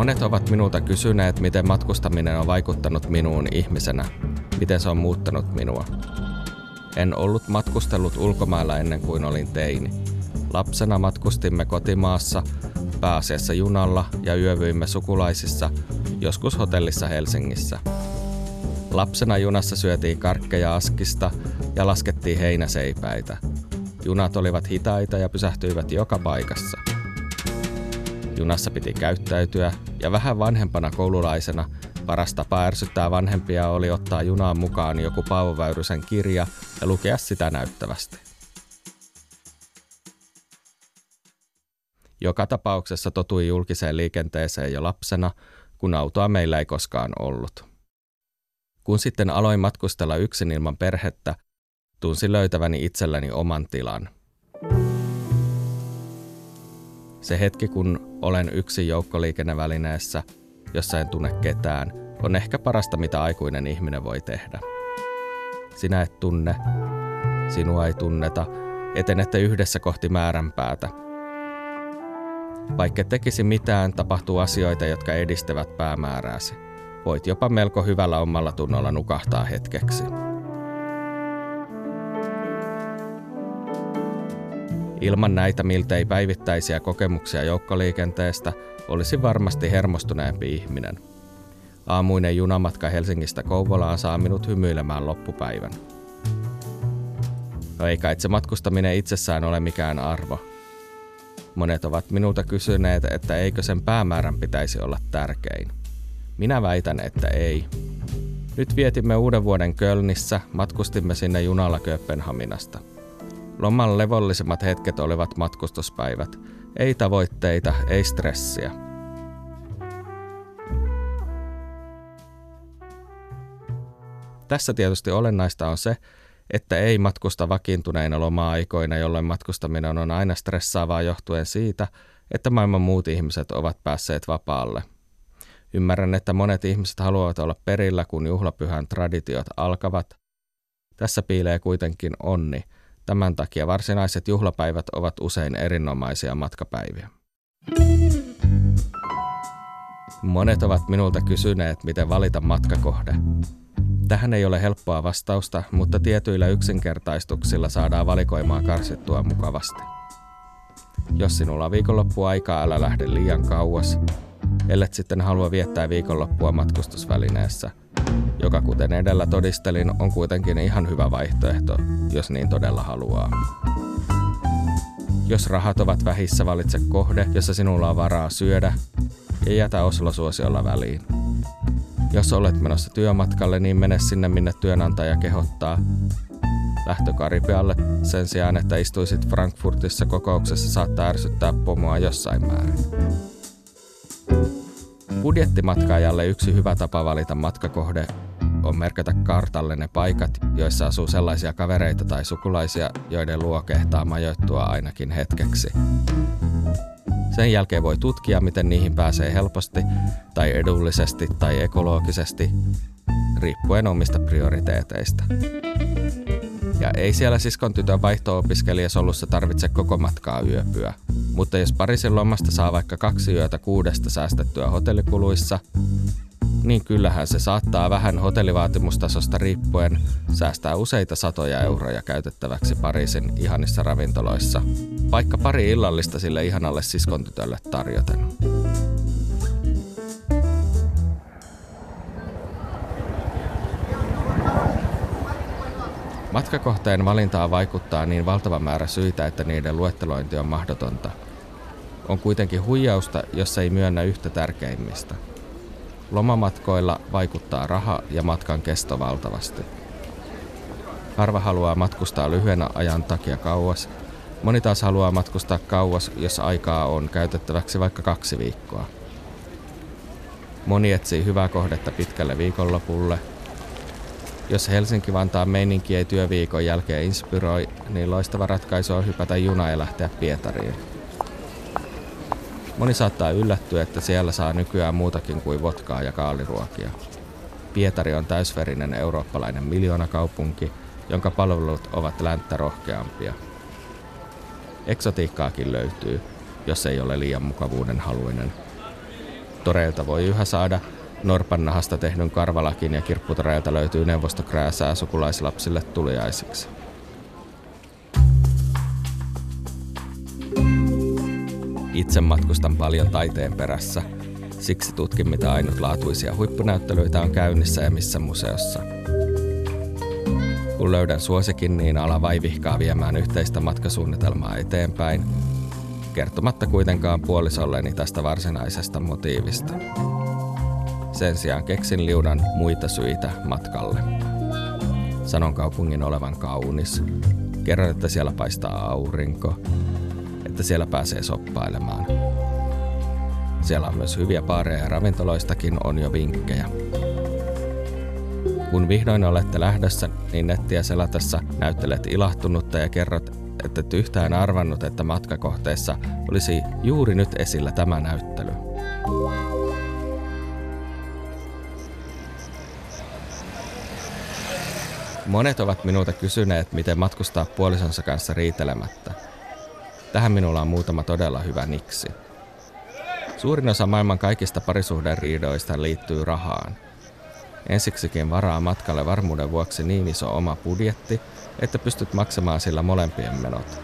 Monet ovat minulta kysyneet, miten matkustaminen on vaikuttanut minuun ihmisenä, miten se on muuttanut minua. En ollut matkustellut ulkomailla ennen kuin olin teini. Lapsena matkustimme kotimaassa, pääasiassa junalla ja yövyimme sukulaisissa, joskus hotellissa Helsingissä. Lapsena junassa syötiin karkkeja askista ja laskettiin heinäseipäitä. Junat olivat hitaita ja pysähtyivät joka paikassa. Junassa piti käyttäytyä ja vähän vanhempana koululaisena paras tapa ärsyttää vanhempia oli ottaa junaan mukaan joku Paavo Väyrysen kirja ja lukea sitä näyttävästi. Joka tapauksessa totui julkiseen liikenteeseen jo lapsena, kun autoa meillä ei koskaan ollut. Kun sitten aloin matkustella yksin ilman perhettä, tunsin löytäväni itselläni oman tilan. Se hetki, kun olen yksin joukkoliikennevälineessä, jossa en tunne ketään, on ehkä parasta, mitä aikuinen ihminen voi tehdä. Sinä et tunne, sinua ei tunneta, etenette yhdessä kohti määränpäätä. Vaikka tekisi mitään, tapahtuu asioita, jotka edistävät päämäärääsi. Voit jopa melko hyvällä omalla tunnolla nukahtaa hetkeksi. Ilman näitä miltei päivittäisiä kokemuksia joukkoliikenteestä olisi varmasti hermostuneempi ihminen. Aamuinen junamatka Helsingistä Kouvolaan saa minut hymyilemään loppupäivän. No ei kai se matkustaminen itsessään ole mikään arvo. Monet ovat minulta kysyneet, että eikö sen päämäärän pitäisi olla tärkein. Minä väitän, että ei. Nyt vietimme uuden vuoden Kölnissä, matkustimme sinne junalla Kööpenhaminasta – Loman levollisemmat hetket olivat matkustuspäivät. Ei tavoitteita, ei stressiä. Tässä tietysti olennaista on se, että ei matkusta vakiintuneina loma-aikoina, jolloin matkustaminen on aina stressaavaa johtuen siitä, että maailman muut ihmiset ovat päässeet vapaalle. Ymmärrän, että monet ihmiset haluavat olla perillä, kun juhlapyhän traditiot alkavat. Tässä piilee kuitenkin onni – Tämän takia varsinaiset juhlapäivät ovat usein erinomaisia matkapäiviä. Monet ovat minulta kysyneet, miten valita matkakohde. Tähän ei ole helppoa vastausta, mutta tietyillä yksinkertaistuksilla saadaan valikoimaa karsittua mukavasti. Jos sinulla on viikonloppuaikaa, älä lähde liian kauas. Ellet sitten halua viettää viikonloppua matkustusvälineessä – joka kuten edellä todistelin on kuitenkin ihan hyvä vaihtoehto, jos niin todella haluaa. Jos rahat ovat vähissä, valitse kohde, jossa sinulla on varaa syödä ja jätä Oslo-suosiolla väliin. Jos olet menossa työmatkalle, niin mene sinne, minne työnantaja kehottaa. Lähtö Karibialle sen sijaan, että istuisit Frankfurtissa kokouksessa saattaa ärsyttää pomoa jossain määrin. Budjettimatkaajalle yksi hyvä tapa valita matkakohde on merkata kartalle ne paikat, joissa asuu sellaisia kavereita tai sukulaisia, joiden luo kehtaa majoittua ainakin hetkeksi. Sen jälkeen voi tutkia, miten niihin pääsee helposti tai edullisesti tai ekologisesti, riippuen omista prioriteeteista. Ja ei siellä siskon tytön vaihto-opiskelijasolussa tarvitse koko matkaa yöpyä. Mutta jos Pariisin lomasta saa vaikka kaksi yötä kuudesta säästettyä hotellikuluissa, niin kyllähän se saattaa vähän hotellivaatimustasosta riippuen säästää useita satoja euroja käytettäväksi Pariisin ihanissa ravintoloissa, vaikka pari illallista sille ihanalle siskon tytölle tarjoten. Matkakohteen valintaa vaikuttaa niin valtava määrä syitä, että niiden luettelointi on mahdotonta. On kuitenkin huijausta, jos ei myönnä yhtä tärkeimmistä. Lomamatkoilla vaikuttaa raha ja matkan kesto valtavasti. Harva haluaa matkustaa lyhyen ajan takia kauas. Moni taas haluaa matkustaa kauas, jos aikaa on käytettäväksi vaikka kaksi viikkoa. Moni etsii hyvää kohdetta pitkälle viikonlopulle – jos Helsinki-Vantaan meininki ei työviikon jälkeen inspiroi, niin loistava ratkaisu on hypätä juna ja lähteä Pietariin. Moni saattaa yllättyä, että siellä saa nykyään muutakin kuin vodkaa ja kaaliruokia. Pietari on täysverinen eurooppalainen miljoonakaupunki, jonka palvelut ovat länttä rohkeampia. Eksotiikkaakin löytyy, jos ei ole liian mukavuuden haluinen. Toreilta voi yhä saada Norpan nahasta tehdyn karvalakin ja kirpputoreilta löytyy neuvostokrääsää sukulaislapsille tuliaisiksi. Itse matkustan paljon taiteen perässä, siksi tutkin mitä ainutlaatuisia huippunäyttelyitä on käynnissä ja missä museossa. Kun löydän suosikin, niin ala vaivihkaa viemään yhteistä matkasuunnitelmaa eteenpäin, kertomatta kuitenkaan puolisolleni tästä varsinaisesta motiivista. Sen sijaan keksin liudan muita syitä matkalle. Sanon kaupungin olevan kaunis. Kerron, että siellä paistaa aurinko. Että siellä pääsee soppailemaan. Siellä on myös hyviä baareja ja ravintoloistakin on jo vinkkejä. Kun vihdoin olette lähdössä, niin nettiä selatessa näyttelet ilahtunutta ja kerrot, että et yhtään arvannut, että matkakohteessa olisi juuri nyt esillä tämä näyttely. Monet ovat minulta kysyneet, miten matkustaa puolisonsa kanssa riitelemättä. Tähän minulla on muutama todella hyvä niksi. Suurin osa maailman kaikista parisuhderiidoista liittyy rahaan. Ensiksikin varaa matkalle varmuuden vuoksi niin iso oma budjetti, että pystyt maksamaan sillä molempien menot.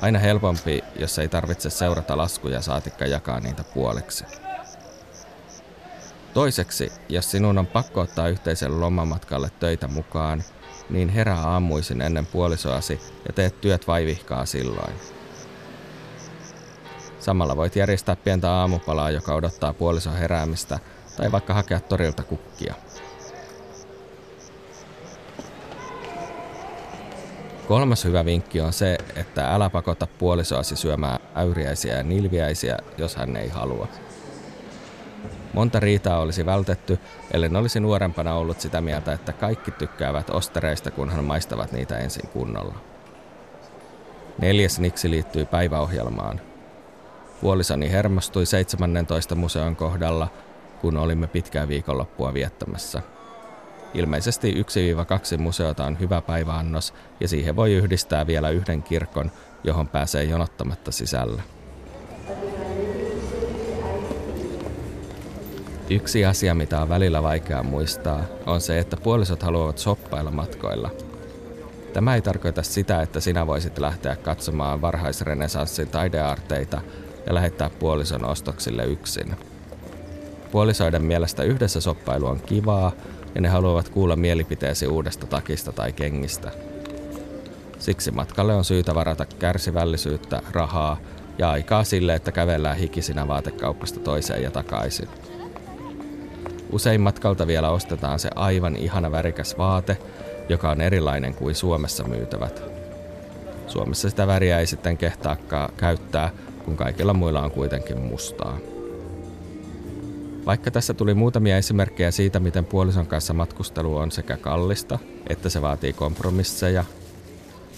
Aina helpompi, jos ei tarvitse seurata laskuja saatikka jakaa niitä puoliksi. Toiseksi, jos sinun on pakko ottaa yhteiselle lomamatkalle töitä mukaan, niin herää aamuisin ennen puolisoasi ja teet työt vaivihkaa silloin. Samalla voit järjestää pientä aamupalaa, joka odottaa puolison heräämistä, tai vaikka hakea torilta kukkia. Kolmas hyvä vinkki on se, että älä pakota puolisoasi syömään äyriäisiä ja nilviäisiä, jos hän ei halua. Monta riitaa olisi vältetty, ellei olisi nuorempana ollut sitä mieltä, että kaikki tykkäävät ostereista, kunhan maistavat niitä ensin kunnolla. Neljäs niksi liittyy päiväohjelmaan. Puolisoni hermostui 17 museon kohdalla, kun olimme pitkää viikonloppua viettämässä. Ilmeisesti 1-2 museota on hyvä päiväannos ja siihen voi yhdistää vielä yhden kirkon, johon pääsee jonottamatta sisälle. Yksi asia, mitä on välillä vaikea muistaa, on se, että puolisot haluavat soppailla matkoilla. Tämä ei tarkoita sitä, että sinä voisit lähteä katsomaan varhaisrenesanssin taidearteita ja lähettää puolison ostoksille yksin. Puolisoiden mielestä yhdessä soppailu on kivaa ja ne haluavat kuulla mielipiteesi uudesta takista tai kengistä. Siksi matkalle on syytä varata kärsivällisyyttä, rahaa ja aikaa sille, että kävellään hikisinä vaatekaupasta toiseen ja takaisin. Usein matkalta vielä ostetaan se aivan ihana värikäs vaate, joka on erilainen kuin Suomessa myytävät. Suomessa sitä väriä ei sitten kehtaakaan käyttää, kun kaikilla muilla on kuitenkin mustaa. Vaikka tässä tuli muutamia esimerkkejä siitä, miten puolison kanssa matkustelu on sekä kallista, että se vaatii kompromisseja,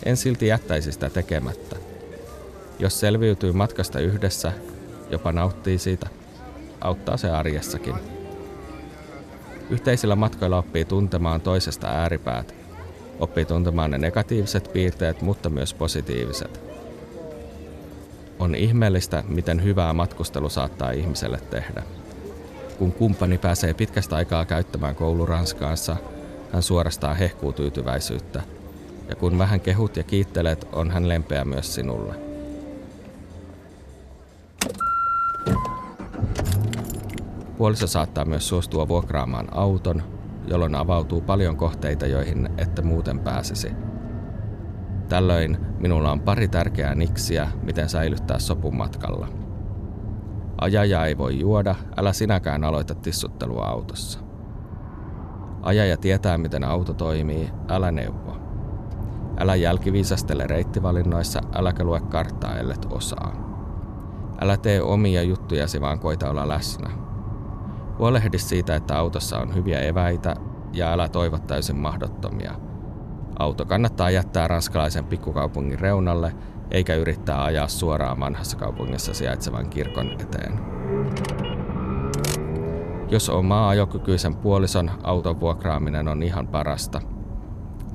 en silti jättäisi sitä tekemättä. Jos selviytyy matkasta yhdessä, jopa nauttii siitä, auttaa se arjessakin. Yhteisillä matkoilla oppii tuntemaan toisesta ääripäät. Oppii tuntemaan ne negatiiviset piirteet, mutta myös positiiviset. On ihmeellistä, miten hyvää matkustelu saattaa ihmiselle tehdä. Kun kumppani pääsee pitkästä aikaa käyttämään kouluranskaansa, hän suorastaan hehkuu tyytyväisyyttä. Ja kun vähän kehut ja kiittelet, on hän lempeä myös sinulle. Puoliso saattaa myös suostua vuokraamaan auton, jolloin avautuu paljon kohteita, joihin ette muuten pääsisi. Tällöin minulla on pari tärkeää niksiä, miten säilyttää sopun matkalla. Ajaja ei voi juoda, älä sinäkään aloita tissuttelua autossa. Ajaja tietää, miten auto toimii, älä neuvo. Älä jälkiviisastele reittivalinnoissa, äläkä lue karttaa, ellet osaa. Älä tee omia juttujasi, vaan koita olla läsnä. Huolehdi siitä, että autossa on hyviä eväitä ja älä toivo täysin mahdottomia. Auto kannattaa jättää ranskalaisen pikkukaupungin reunalle, eikä yrittää ajaa suoraan vanhassa kaupungissa sijaitsevan kirkon eteen. Jos omaa ajokykyisen puolison auton vuokraaminen on ihan parasta.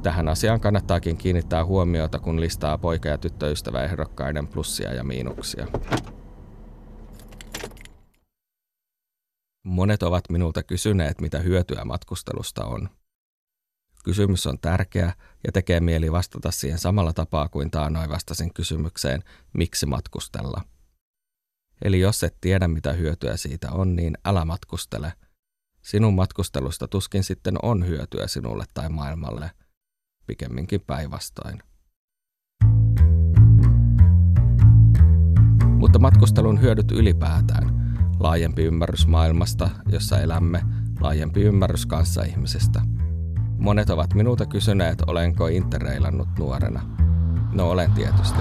Tähän asiaan kannattaakin kiinnittää huomiota, kun listaa poika- ja tyttöystäväehdokkaiden plussia ja miinuksia. Monet ovat minulta kysyneet, mitä hyötyä matkustelusta on. Kysymys on tärkeä ja tekee mieli vastata siihen samalla tapaa kuin taanoin vastasin kysymykseen, miksi matkustella. Eli jos et tiedä, mitä hyötyä siitä on, niin älä matkustele. Sinun matkustelusta tuskin sitten on hyötyä sinulle tai maailmalle, pikemminkin päinvastoin. Mutta matkustelun hyödyt ylipäätään, laajempi ymmärrys maailmasta, jossa elämme, laajempi ymmärrys kanssa ihmisistä – Monet ovat minulta kysyneet, olenko interreilannut nuorena. No olen tietysti.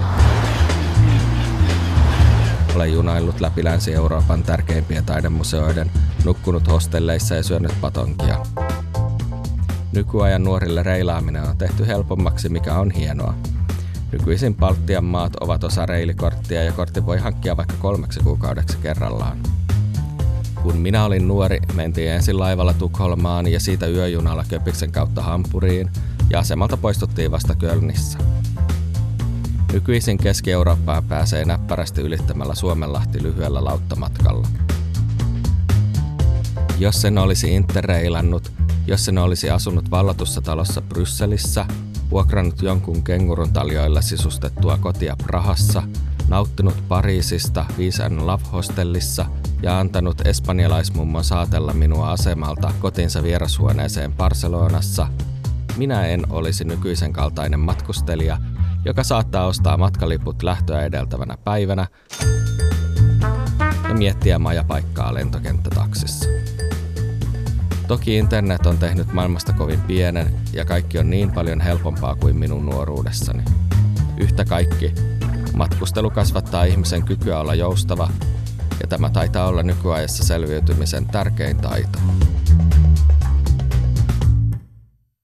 Olen junaillut läpi Länsi-Euroopan tärkeimpien taidemuseoiden, nukkunut hostelleissa ja syönyt patonkia. Nykyajan nuorille reilaaminen on tehty helpommaksi, mikä on hienoa. Nykyisin Baltian maat ovat osa reilikorttia ja kortti voi hankkia vaikka kolmeksi kuukaudeksi kerrallaan. Kun minä olin nuori, mentiin ensin laivalla Tukholmaan ja siitä yöjunalla Köpiksen kautta Hampuriin ja asemalta poistuttiin vasta Kölnissä. Nykyisin Keski-Eurooppaan pääsee näppärästi ylittämällä Suomenlahti lyhyellä lauttamatkalla. Jos sen olisi interreilannut, jos sen olisi asunut vallatussa talossa Brysselissä, vuokrannut jonkun kengurun taljoilla sisustettua kotia Prahassa, nauttinut Pariisista Viisen Love Hostellissa – ja antanut espanjalaismummon saatella minua asemalta kotinsa vierashuoneeseen Barcelonassa, minä en olisi nykyisen kaltainen matkustelija, joka saattaa ostaa matkaliput lähtöä edeltävänä päivänä ja miettiä majapaikkaa lentokenttätaksissa. Toki internet on tehnyt maailmasta kovin pienen ja kaikki on niin paljon helpompaa kuin minun nuoruudessani. Yhtä kaikki, matkustelu kasvattaa ihmisen kykyä olla joustava ja tämä taitaa olla nykyajassa selviytymisen tärkein taito.